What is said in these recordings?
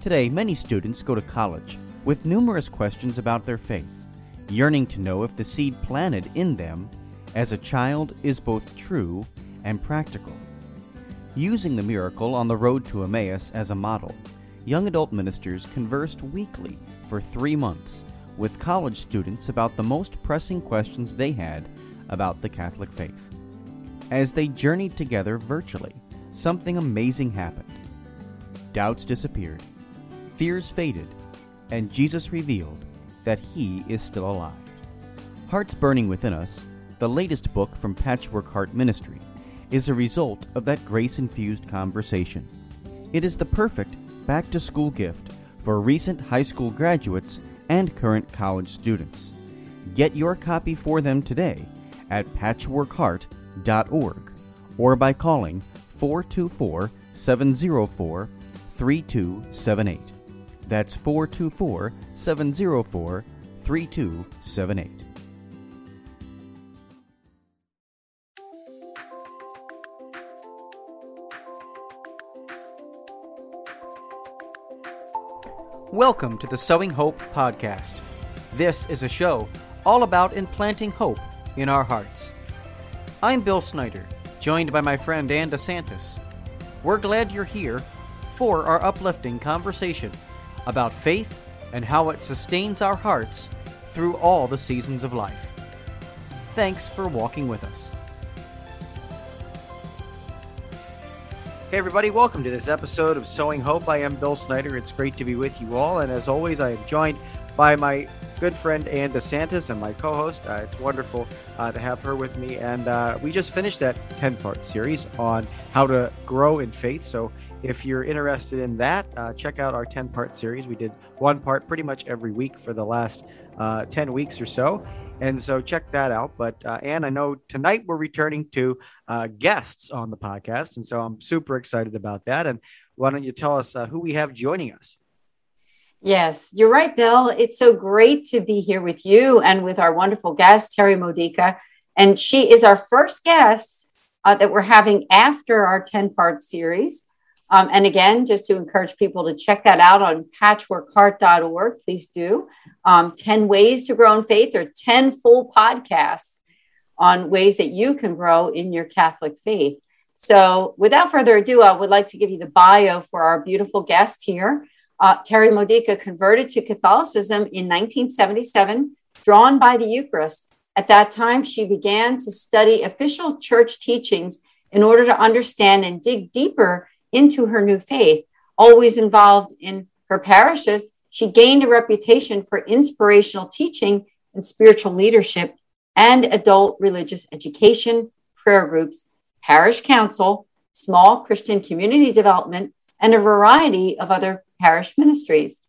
Today, many students go to college with numerous questions about their faith, yearning to know if the seed planted in them as a child is both true and practical. Using the miracle on the road to Emmaus as a model, young adult ministers conversed weekly for three months with college students about the most pressing questions they had about the Catholic faith. As they journeyed together virtually, something amazing happened. Doubts disappeared, fears faded, and Jesus revealed that He is still alive. Hearts Burning Within Us, the latest book from Patchwork Heart Ministry, is a result of that grace infused conversation. It is the perfect back to school gift for recent high school graduates and current college students. Get your copy for them today at patchworkheart.org or by calling 424 704 3278. That's 424 704 3278. Welcome to the Sowing Hope podcast. This is a show all about implanting hope in our hearts. I'm Bill Snyder, joined by my friend Ann DeSantis. We're glad you're here for our uplifting conversation about faith and how it sustains our hearts through all the seasons of life. Thanks for walking with us. Hey, everybody, welcome to this episode of Sowing Hope. I am Bill Snyder. It's great to be with you all. And as always, I am joined by my good friend Ann DeSantis and my co host. Uh, it's wonderful uh, to have her with me. And uh, we just finished that 10 part series on how to grow in faith. So if you're interested in that, uh, check out our 10 part series. We did one part pretty much every week for the last uh, 10 weeks or so. And so check that out. But uh, Ann, I know tonight we're returning to uh, guests on the podcast, and so I'm super excited about that. And why don't you tell us uh, who we have joining us? Yes, you're right, Bill. It's so great to be here with you and with our wonderful guest, Terry Modica. And she is our first guest uh, that we're having after our 10 part series. Um, and again, just to encourage people to check that out on patchworkheart.org, please do. Um, 10 ways to grow in faith or 10 full podcasts on ways that you can grow in your Catholic faith. So, without further ado, I would like to give you the bio for our beautiful guest here. Uh, Terry Modica converted to Catholicism in 1977, drawn by the Eucharist. At that time, she began to study official church teachings in order to understand and dig deeper into her new faith, always involved in her parishes, she gained a reputation for inspirational teaching and spiritual leadership and adult religious education, prayer groups, parish council, small Christian community development, and a variety of other parish ministries.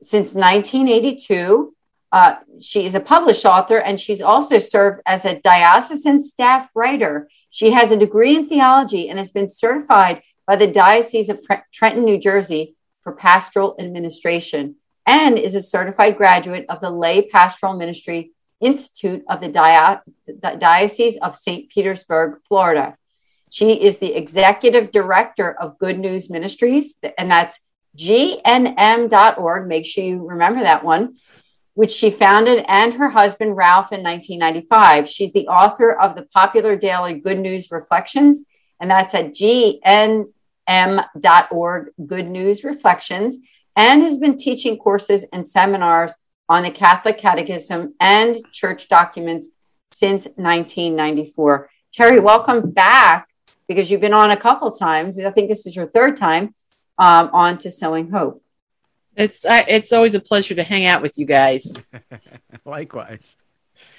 Since 1982, uh, she is a published author and she's also served as a diocesan staff writer. She has a degree in theology and has been certified by the Diocese of Trenton, New Jersey for pastoral administration and is a certified graduate of the Lay Pastoral Ministry Institute of the, Dio- the Diocese of St. Petersburg, Florida. She is the executive director of Good News Ministries, and that's gnm.org. Make sure you remember that one, which she founded and her husband Ralph in 1995. She's the author of the popular daily Good News Reflections, and that's at gn m.org Good News Reflections and has been teaching courses and seminars on the Catholic Catechism and church documents since 1994. Terry, welcome back because you've been on a couple times. I think this is your third time um, on to Sowing Hope. It's uh, it's always a pleasure to hang out with you guys. likewise.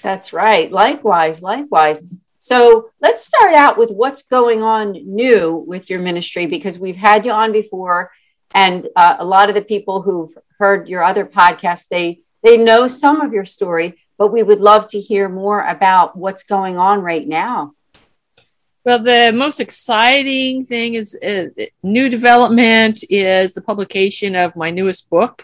That's right. Likewise, likewise. So let's start out with what's going on new with your ministry because we've had you on before, and uh, a lot of the people who've heard your other podcast they they know some of your story, but we would love to hear more about what's going on right now. Well, the most exciting thing is, is new development is the publication of my newest book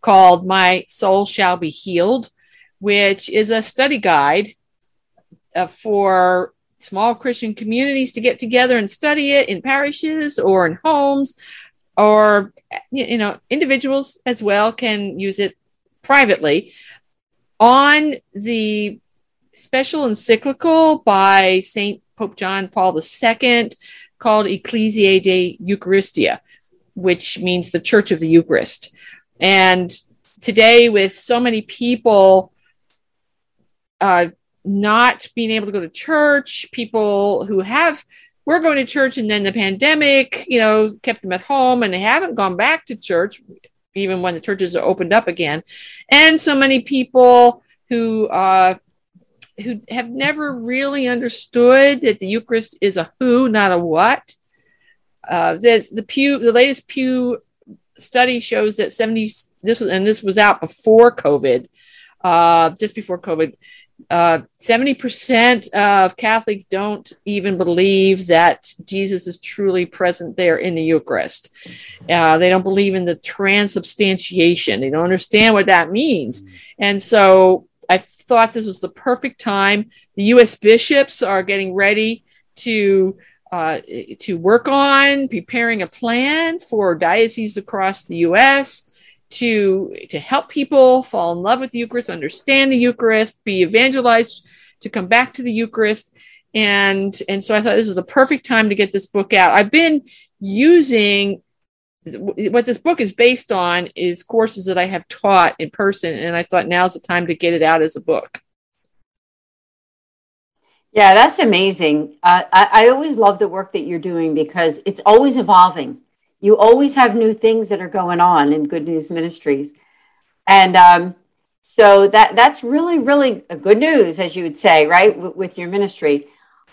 called My Soul Shall Be Healed, which is a study guide uh, for small Christian communities to get together and study it in parishes or in homes or you know individuals as well can use it privately on the special encyclical by Saint Pope John Paul II called Ecclesiae de Eucharistia, which means the Church of the Eucharist. And today, with so many people uh, not being able to go to church, people who have were going to church and then the pandemic, you know, kept them at home and they haven't gone back to church even when the churches are opened up again. And so many people who uh, who have never really understood that the Eucharist is a who, not a what. Uh, the Pew, the latest Pew study shows that 70 this was and this was out before COVID, uh, just before COVID. Uh, 70% of Catholics don't even believe that Jesus is truly present there in the Eucharist. Uh, they don't believe in the transubstantiation. They don't understand what that means. And so I thought this was the perfect time. The U.S. bishops are getting ready to uh, to work on preparing a plan for dioceses across the U.S. to to help people fall in love with the Eucharist, understand the Eucharist, be evangelized to come back to the Eucharist, and and so I thought this was the perfect time to get this book out. I've been using what this book is based on is courses that I have taught in person, and I thought now's the time to get it out as a book. Yeah, that's amazing. Uh, I, I always love the work that you're doing because it's always evolving. You always have new things that are going on in Good News Ministries, and um, so that that's really, really good news, as you would say, right, w- with your ministry.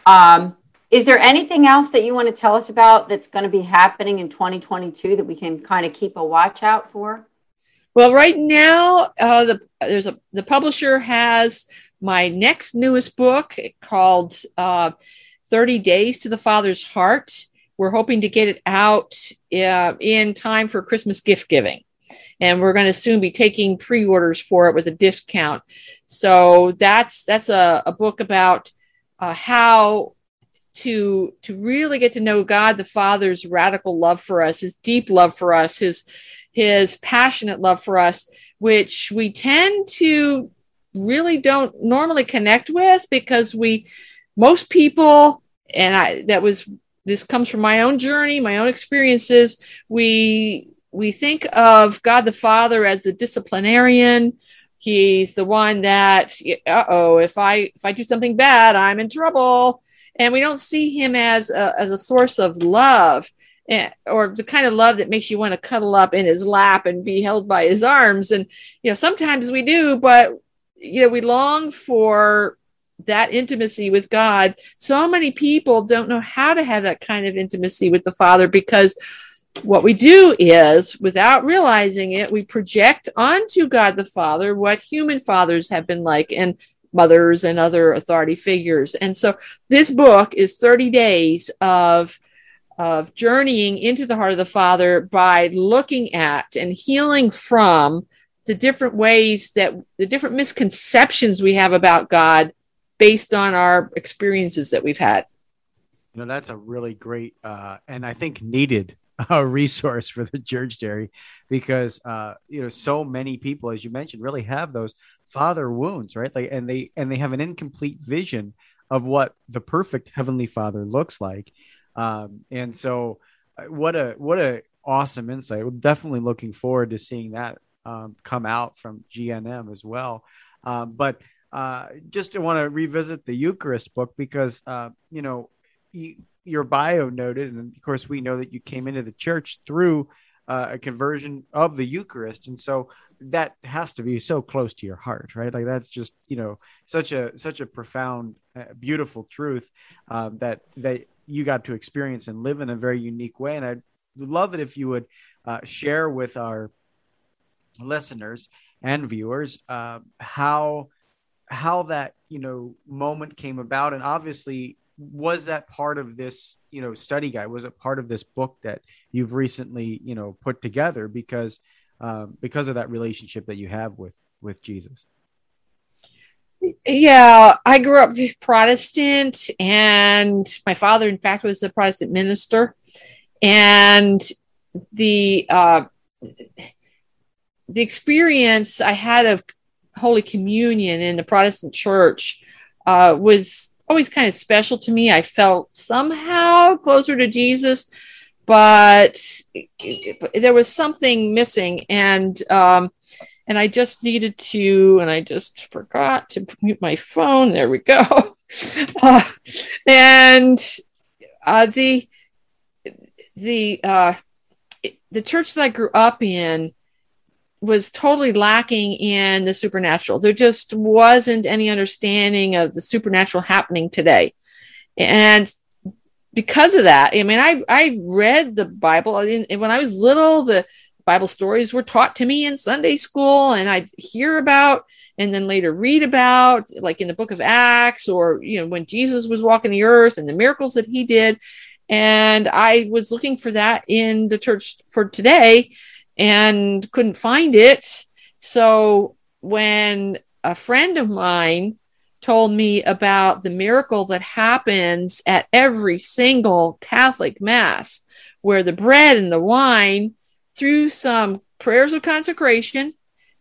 Um, is there anything else that you want to tell us about that's going to be happening in 2022 that we can kind of keep a watch out for? Well, right now, uh, the there's a the publisher has my next newest book called uh, 30 Days to the Father's Heart. We're hoping to get it out uh, in time for Christmas gift giving. And we're going to soon be taking pre-orders for it with a discount. So that's that's a, a book about uh, how to to really get to know God the Father's radical love for us, his deep love for us, his his passionate love for us, which we tend to really don't normally connect with because we most people and I that was this comes from my own journey, my own experiences, we we think of God the Father as the disciplinarian, he's the one that uh-oh if i if i do something bad i'm in trouble and we don't see him as a, as a source of love eh, or the kind of love that makes you want to cuddle up in his lap and be held by his arms. And you know sometimes we do but you know we long for that intimacy with god. So many people don't know how to have that kind of intimacy with the father because what we do is without realizing it we project onto god the father what human fathers have been like. And mothers and other authority figures. And so this book is 30 days of of journeying into the heart of the Father by looking at and healing from the different ways that the different misconceptions we have about God based on our experiences that we've had. You know, that's a really great uh, and I think needed uh, resource for the church, Terry, because uh, you know so many people, as you mentioned, really have those father wounds, right? Like, and they and they have an incomplete vision of what the perfect heavenly Father looks like. Um, and so, uh, what a what a awesome insight. We're definitely looking forward to seeing that um, come out from GNM as well. Um, but uh, just want to revisit the Eucharist book because uh, you know you, your bio noted, and of course we know that you came into the church through uh, a conversion of the Eucharist, and so that has to be so close to your heart, right? Like that's just you know such a such a profound, uh, beautiful truth um, that that you got to experience and live in a very unique way. And I'd love it if you would uh, share with our listeners and viewers uh, how how that you know moment came about, and obviously was that part of this you know study guide? Was it part of this book that you've recently you know put together because um, because of that relationship that you have with with jesus? Yeah i grew up protestant and my father in fact was a protestant minister. And the uh, the experience I had of Holy Communion in the Protestant Church uh, was always kind of special to me. I felt somehow closer to Jesus, but there was something missing, and um, and I just needed to, and I just forgot to mute my phone. There we go. Uh, and uh, the the uh, the church that I grew up in was totally lacking in the supernatural. There just wasn't any understanding of the supernatural happening today. And because of that, I mean, I, I read the Bible when I was little, the Bible stories were taught to me in Sunday school, and I'd hear about and then later read about, like in the book of Acts, or, you know, when Jesus was walking the earth and the miracles that he did. And I was looking for that in the church for today and couldn't find it. So when a friend of mine told me about the miracle that happens at every single Catholic Mass, where the bread and the wine, through some prayers of consecration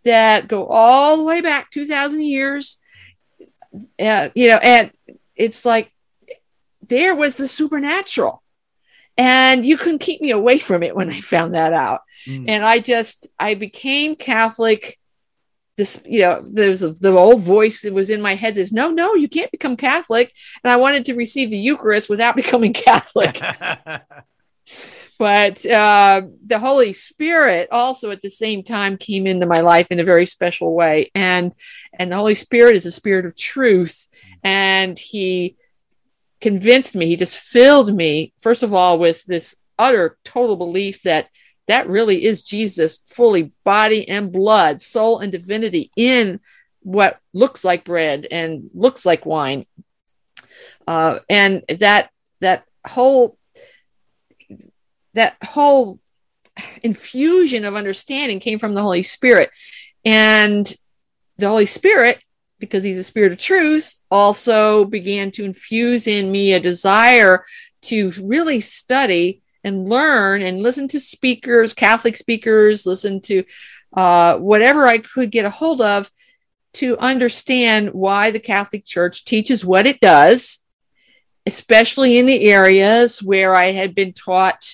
that go all the way back 2,000 years, uh, you know, and it's like there was the supernatural and you couldn't keep me away from it when i found that out. Mm. and i just i became catholic. This you know there's a, the old voice that was in my head says no no you can't become catholic. And i wanted to receive the eucharist without becoming catholic. But uh, the holy spirit also at the same time came into my life in a very special way. And and the holy spirit is a spirit of truth. And he convinced me, he just filled me, first of all, with this utter total belief that that really is Jesus, fully body and blood, soul and divinity in what looks like bread and looks like wine. Uh, and that that whole that whole infusion of understanding came from the Holy Spirit. And the Holy Spirit, because he's a spirit of truth, also began to infuse in me a desire to really study and learn and listen to speakers, Catholic speakers, listen to uh, whatever I could get a hold of to understand why the Catholic Church teaches what it does, especially in the areas where I had been taught,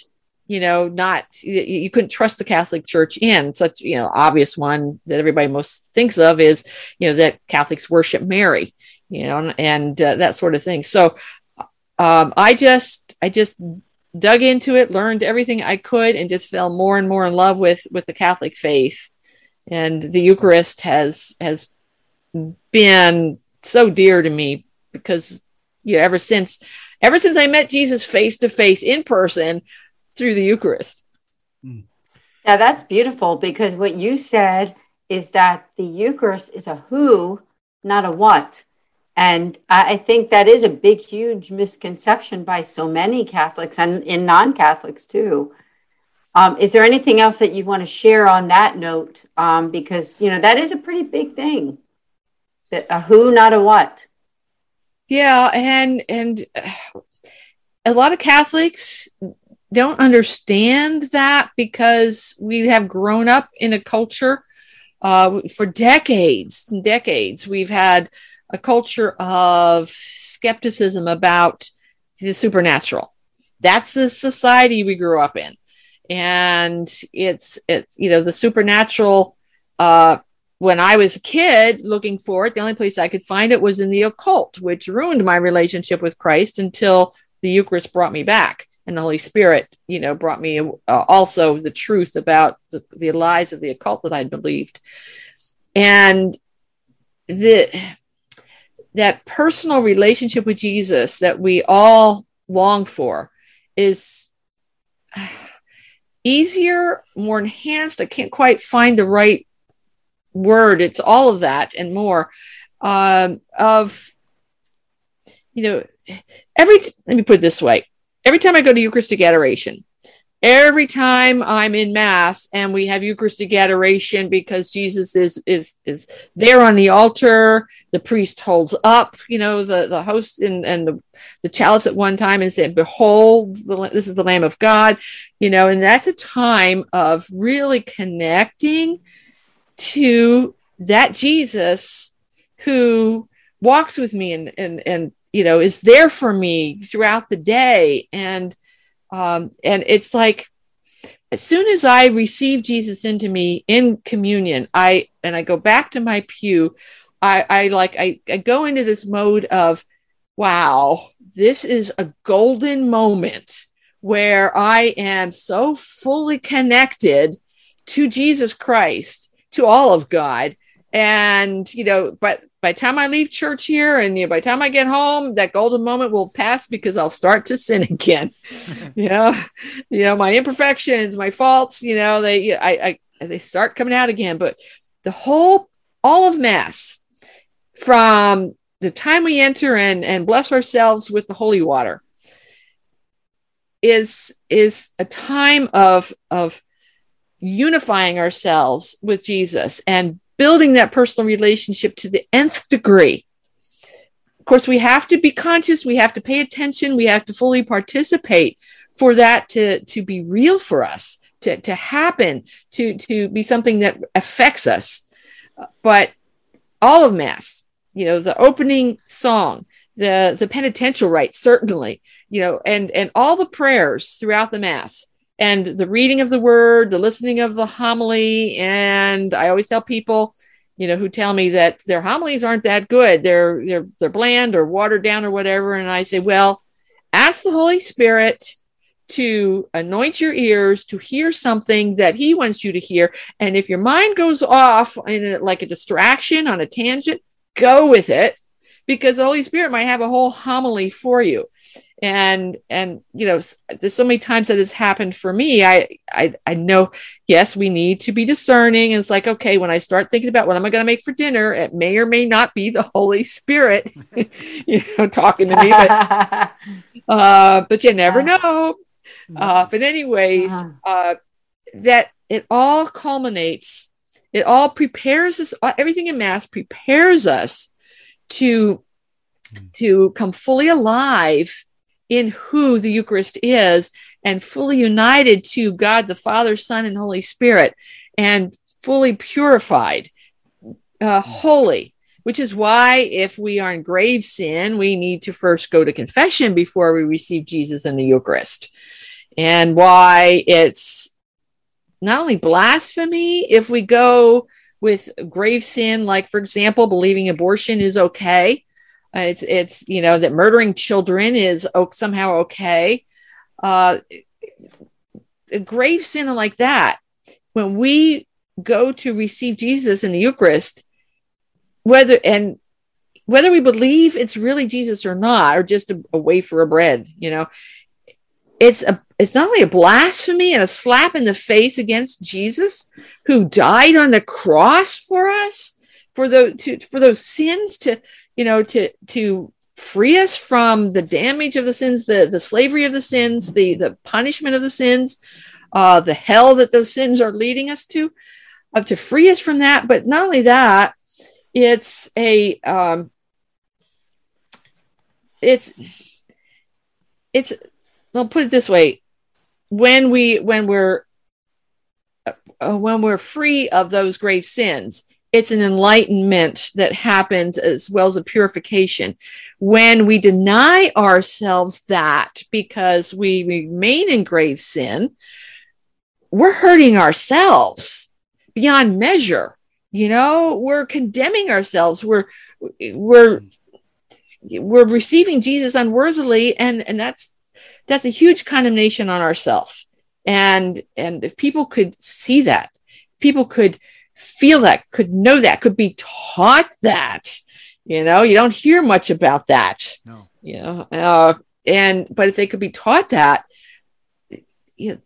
you know, not you couldn't trust the Catholic Church in. Such, you know, obvious one that everybody most thinks of is, you know, that Catholics worship Mary you know, and uh, that sort of thing. So um, I just, I just dug into it, learned everything I could, and just fell more and more in love with with the Catholic faith. And the Eucharist has has been so dear to me because you know, ever since ever since I met Jesus face to face in person through the Eucharist. Yeah, that's beautiful because what you said is that the Eucharist is a who, not a what. And I think that is a big, huge misconception by so many Catholics and in non Catholics too. Um, is there anything else that you want to share on that note? Um, because, you know, that is a pretty big thing. That a who, not a what. Yeah. And, and a lot of Catholics don't understand that because we have grown up in a culture uh, for decades and decades. We've had a culture of skepticism about the supernatural. That's the society we grew up in. And it's it's you know the supernatural uh when I was a kid looking for it, the only place I could find it was in the occult, which ruined my relationship with Christ until the Eucharist brought me back. And the Holy Spirit, you know, brought me uh, also the truth about the, the lies of the occult that I'd believed. And the that personal relationship with Jesus that we all long for is easier, more enhanced. I can't quite find the right word. It's all of that and more. Um, of you know, every let me put it this way: every time I go to Eucharistic adoration, every time I'm in mass and we have Eucharistic adoration because Jesus is is is there on the altar, the priest holds up, you know, the the host and and the, the chalice at one time and said, "Behold, the, this is the Lamb of God," you know, and that's a time of really connecting to that Jesus who walks with me and and and you know is there for me throughout the day and um, and it's like as soon as I receive Jesus into me in communion, I and I go back to my pew, I, I like I, I go into this mode of, wow, this is a golden moment where I am so fully connected to Jesus Christ, to all of God. And, you know, but by the time I leave church here and you know, by the time I get home, that golden moment will pass because I'll start to sin again. you know, you know, my imperfections, my faults, you know, they I, I they start coming out again. But the whole all of mass from the time we enter and, and bless ourselves with the holy water is is a time of of unifying ourselves with Jesus and building that personal relationship to the nth degree. Of course, we have to be conscious, we have to pay attention, we have to fully participate for that to, to be real for us, to, to happen, to, to be something that affects us. But all of Mass, you know, the opening song, the, the penitential rite, certainly, you know, and, and all the prayers throughout the Mass and the reading of the word, the listening of the homily. And I always tell people, you know, who tell me that their homilies aren't that good. They're they're they're bland or watered down or whatever. And I say, well, ask the Holy Spirit to anoint your ears to hear something that he wants you to hear. And if your mind goes off in a, like a distraction on a tangent, go with it because the Holy Spirit might have a whole homily for you. And and you know there's so many times that has happened for me I, I i know yes we need to be discerning. And it's like okay when i start thinking about what am i going to make for dinner it may or may not be the holy spirit you know talking to me but uh but you never know. Uh but anyways uh-huh. uh that it all culminates it all prepares us everything in mass prepares us to to come fully alive in who the Eucharist is and fully united to God the Father, Son, and Holy Spirit, and fully purified, uh, holy, which is why if we are in grave sin, we need to first go to confession before we receive Jesus in the Eucharist. And why it's not only blasphemy if we go with grave sin, like, for example, believing abortion is okay uh, it's it's you know that murdering children is somehow okay. Uh, grave sin like that, when we go to receive Jesus in the Eucharist, whether and whether we believe it's really Jesus or not, or just a, a wafer of bread, you know, it's a it's not only a blasphemy and a slap in the face against Jesus, who died on the cross for us, for the to, for those sins to you know, to to free us from the damage of the sins, the the slavery of the sins, the the punishment of the sins, uh, the hell that those sins are leading us to, uh, to free us from that. But not only that, it's a um, it's it's well put it this way when we when we're uh, when we're free of those grave sins it's an enlightenment that happens as well as a purification. When we deny ourselves that because we remain in grave sin, we're hurting ourselves beyond measure. You know, we're condemning ourselves. We're we're we're receiving Jesus unworthily, and and that's that's a huge condemnation on ourselves. And and if people could see that, people could feel that, could know that, could be taught that. You know, you don't hear much about that. No. You know, uh, and but if they could be taught that, you know,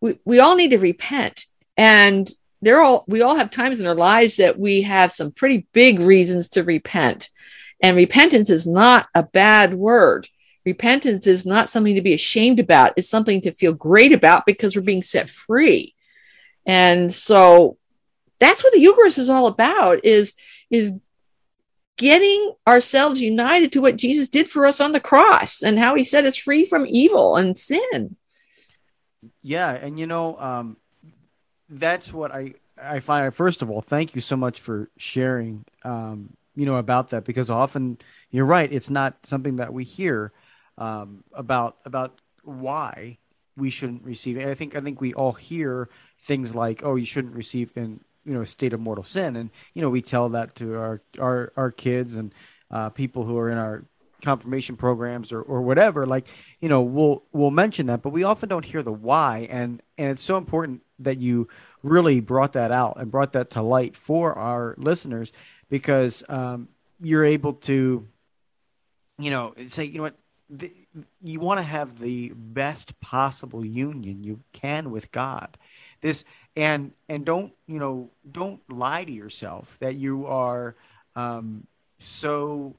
we we all need to repent, and they're all we all have times in our lives that we have some pretty big reasons to repent, and repentance is not a bad word. Repentance is not something to be ashamed about. It's something to feel great about because we're being set free. And so that's what the eucharist is all about is is getting ourselves united to what jesus did for us on the cross and how he set us free from evil and sin. Yeah and you know um, that's what i i find first of all thank you so much for sharing um, you know about that because often you're right it's not something that we hear um, about about why we shouldn't receive it. I think I think we all hear things like, "Oh, you shouldn't receive in you know a state of mortal sin," and you know we tell that to our our our kids and uh, people who are in our confirmation programs or, or whatever. Like you know we'll we'll mention that, but we often don't hear the why, and and it's so important that you really brought that out and brought that to light for our listeners because um, you're able to you know say you know what the, you want to have the best possible union you can with God. This and and don't you know don't lie to yourself that you are um, so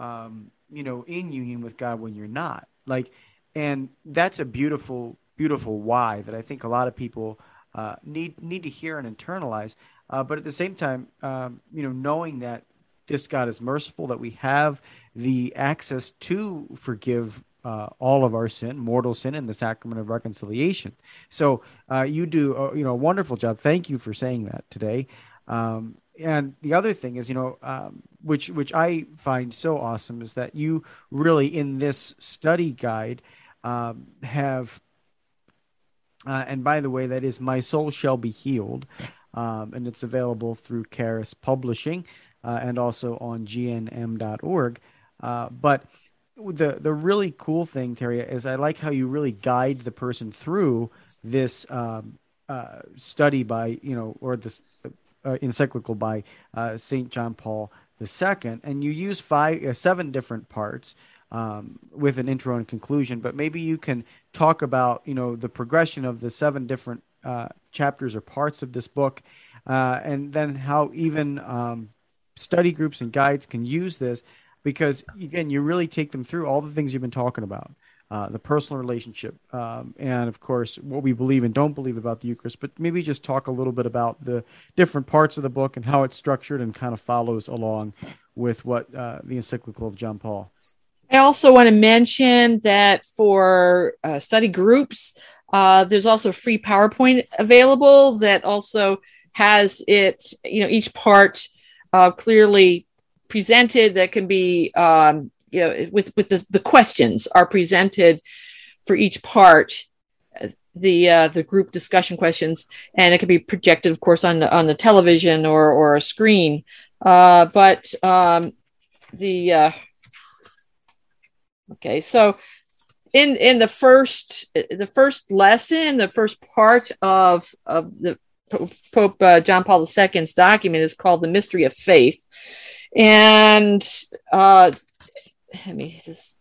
um, you know in union with God when you're not. Like, and that's a beautiful beautiful why that I think a lot of people uh, need need to hear and internalize. Uh, but at the same time, um, you know, knowing that this God is merciful, that we have the access to forgive uh, all of our sin, mortal sin, in the sacrament of reconciliation. So uh, you do, uh, you know, a wonderful job. Thank you for saying that today. Um, and the other thing is, you know, um, which which I find so awesome is that you really in this study guide um, have. Uh, and by the way, that is My Soul Shall Be Healed. Um, and it's available through Charis Publishing uh, and also on gnm.org. Uh, but the the really cool thing, Terry, is I like how you really guide the person through this um, uh, study by you know or this uh, encyclical by uh, Saint John Paul II, and you use five uh, seven different parts. Um, with an intro and conclusion, but maybe you can talk about you know the progression of the seven different uh, chapters or parts of this book, uh, and then how even um, study groups and guides can use this because again, you really take them through all the things you've been talking about. Uh, the personal relationship, um, and of course, what we believe and don't believe about the Eucharist. But maybe just talk a little bit about the different parts of the book and how it's structured and kind of follows along with what uh, the encyclical of John Paul. I also want to mention that for uh, study groups, uh, there's also free PowerPoint available that also has it, you know, each part uh, clearly presented that can be um, you know with with the, the questions are presented for each part the uh, the group discussion questions. And it can be projected of course on the on the television or or a screen. Uh, but um, the uh, okay so in in the first the first lesson the first part of of the Pope uh, John Paul II's document is called the Mystery of Faith, and uh, let me just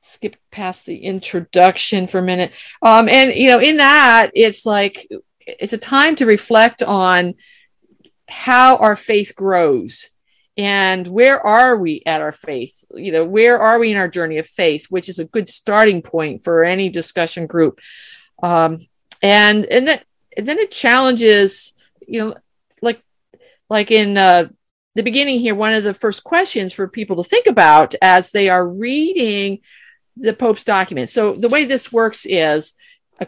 skip past the introduction for a minute. Um, and you know, in that, it's like it's a time to reflect on how our faith grows and where are we at our faith? You know where are we in our journey of faith which is a good starting point for any discussion group? Um, and and then and then it challenges you know like like in uh, the beginning here, one of the first questions for people to think about as they are reading the Pope's document. So the way this works is uh,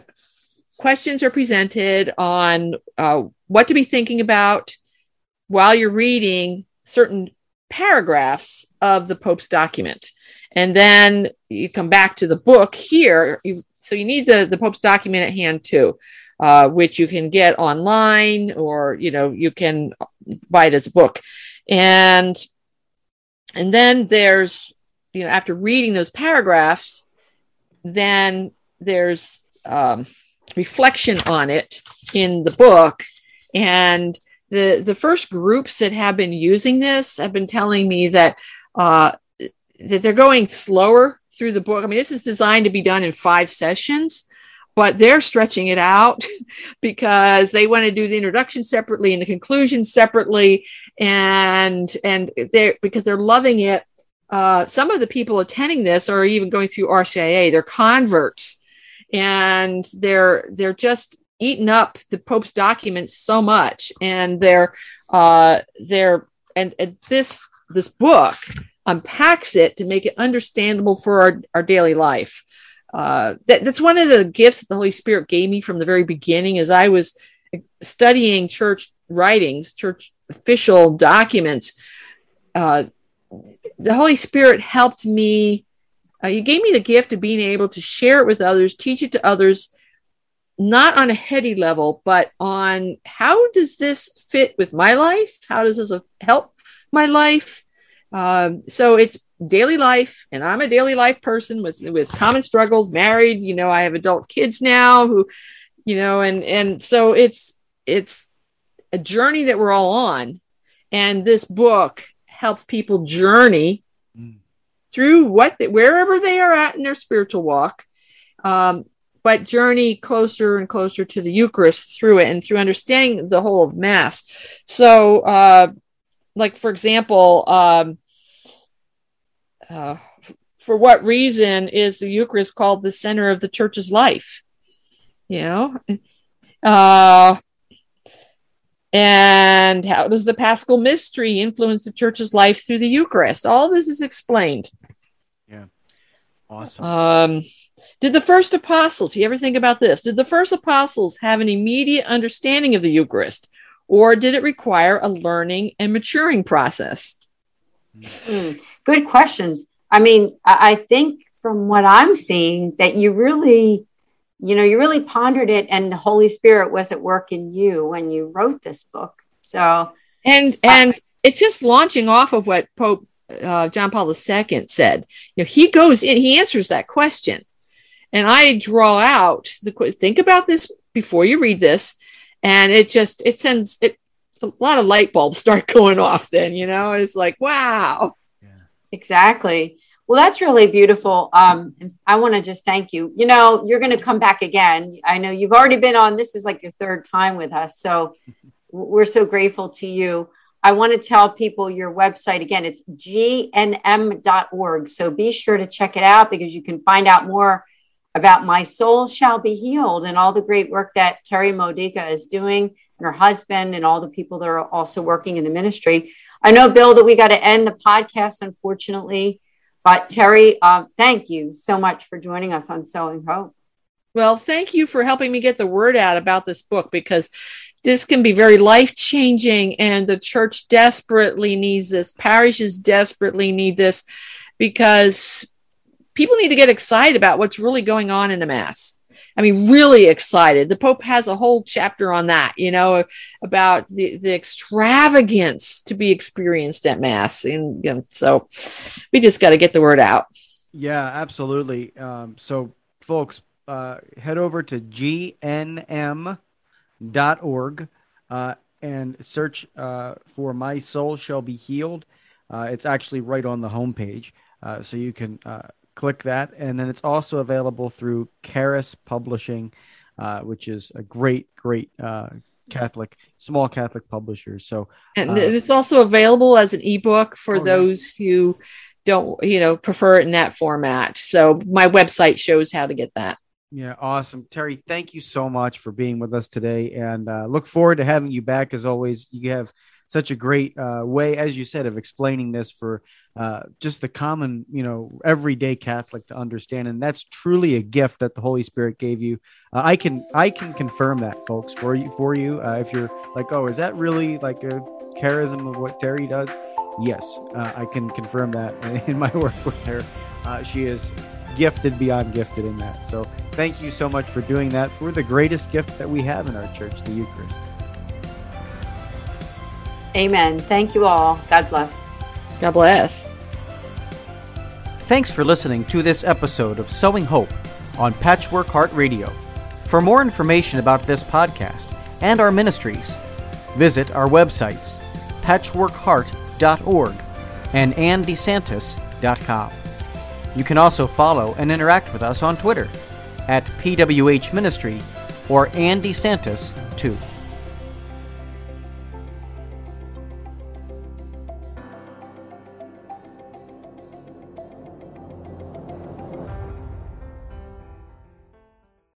questions are presented on uh, what to be thinking about while you're reading certain paragraphs of the Pope's document. And then you come back to the book here. You, so you need the, the Pope's document at hand too, uh, which you can get online or, you know, you can buy it as a book. And and then there's you know after reading those paragraphs then there's um, reflection on it in the book. And the the first groups that have been using this have been telling me that uh, that they're going slower through the book. I mean, this is designed to be done in five sessions, but they're stretching it out because they want to do the introduction separately and the conclusion separately and and they're because they're loving it uh, some of the people attending this are even going through RCIA. They're converts, and they're they're just eating up the Pope's documents so much, and they're uh, they're and, and this this book unpacks it to make it understandable for our, our daily life. Uh, that, that's one of the gifts that the Holy Spirit gave me from the very beginning as I was studying church writings, church official documents. Uh, the Holy Spirit helped me. Uh, he gave me the gift of being able to share it with others, teach it to others, not on a heady level, but on how does this fit with my life? How does this help my life? Um, so it's daily life, and I'm a daily life person with with common struggles. Married, you know, I have adult kids now who, you know, and and so it's it's a journey that we're all on, and this book helps people journey mm. through what they, wherever they are at in their spiritual walk. Um, but journey closer and closer to the Eucharist through it and through understanding the whole of Mass. So, uh, like for example, um, uh, for what reason is the Eucharist called the center of the church's life? You know, uh, and how does the Paschal mystery influence the church's life through the Eucharist? All this is explained. Yeah, awesome. Um, did the first apostles? You ever think about this? Did the first apostles have an immediate understanding of the Eucharist, or did it require a learning and maturing process? Mm, good questions. I mean, I think from what I'm seeing that you really, you know, you really pondered it and the Holy Spirit was at work in you when you wrote this book. So, and, and, it's just launching off of what Pope uh, John Paul II said. You know, he goes in, he answers that question, and I draw out the think about this before you read this, and it just it sends it a lot of light bulbs start going off. Then you know, it's like wow, Exactly. Well, that's really beautiful. Um, I want to just thank you. You know, you're going to come back again. I know you've already been on. This is like your third time with us, so we're so grateful to you. I want to tell people your website again. It's gnm.org. So be sure to check it out because you can find out more about My Soul Shall Be Healed and all the great work that Terry Modica is doing and her husband and all the people that are also working in the ministry. I know, Bill, that we got to end the podcast, unfortunately. But Terry, uh, thank you so much for joining us on Sowing Hope. Well, thank you for helping me get the word out about this book because this can be very life changing, and the church desperately needs this. Parishes desperately need this because people need to get excited about what's really going on in the Mass. I mean, really excited. The Pope has a whole chapter on that, you know, about the, the extravagance to be experienced at Mass. And you know, so we just got to get the word out. Yeah, absolutely. Um, so, folks, uh, head over to gnm.org uh, and search uh, for My Soul Shall Be Healed. Uh, it's actually right on the homepage. Uh, so you can uh, click that, and then it's also available through Charis Publishing, uh, which is a great, great uh, Catholic, small Catholic publisher. So, and uh, it's also available as an ebook for oh, those yeah. who don't, you know, prefer it in that format. So, my website shows how to get that. Yeah, awesome. Terry, thank you so much for being with us today and uh, look forward to having you back as always. You have such a great uh, way, as you said, of explaining this for uh, just the common, you know, everyday Catholic to understand, and that's truly a gift that the Holy Spirit gave you. Uh, I can I can confirm that, folks, for you for you. Uh, if you're like, oh, is that really like a charism of what Terry does? Yes, uh, I can confirm that in my work with her. Uh, she is gifted beyond gifted in that. So thank you so much for doing that for the greatest gift that we have in our church, the Eucharist. Amen. Thank you all. God bless. God bless. Thanks for listening to this episode of Sowing Hope on Patchwork Heart Radio. For more information about this podcast and our ministries, visit our websites patchworkheart.org and andesantis.com. You can also follow and interact with us on Twitter at PWH Ministry or Ann DeSantis 2.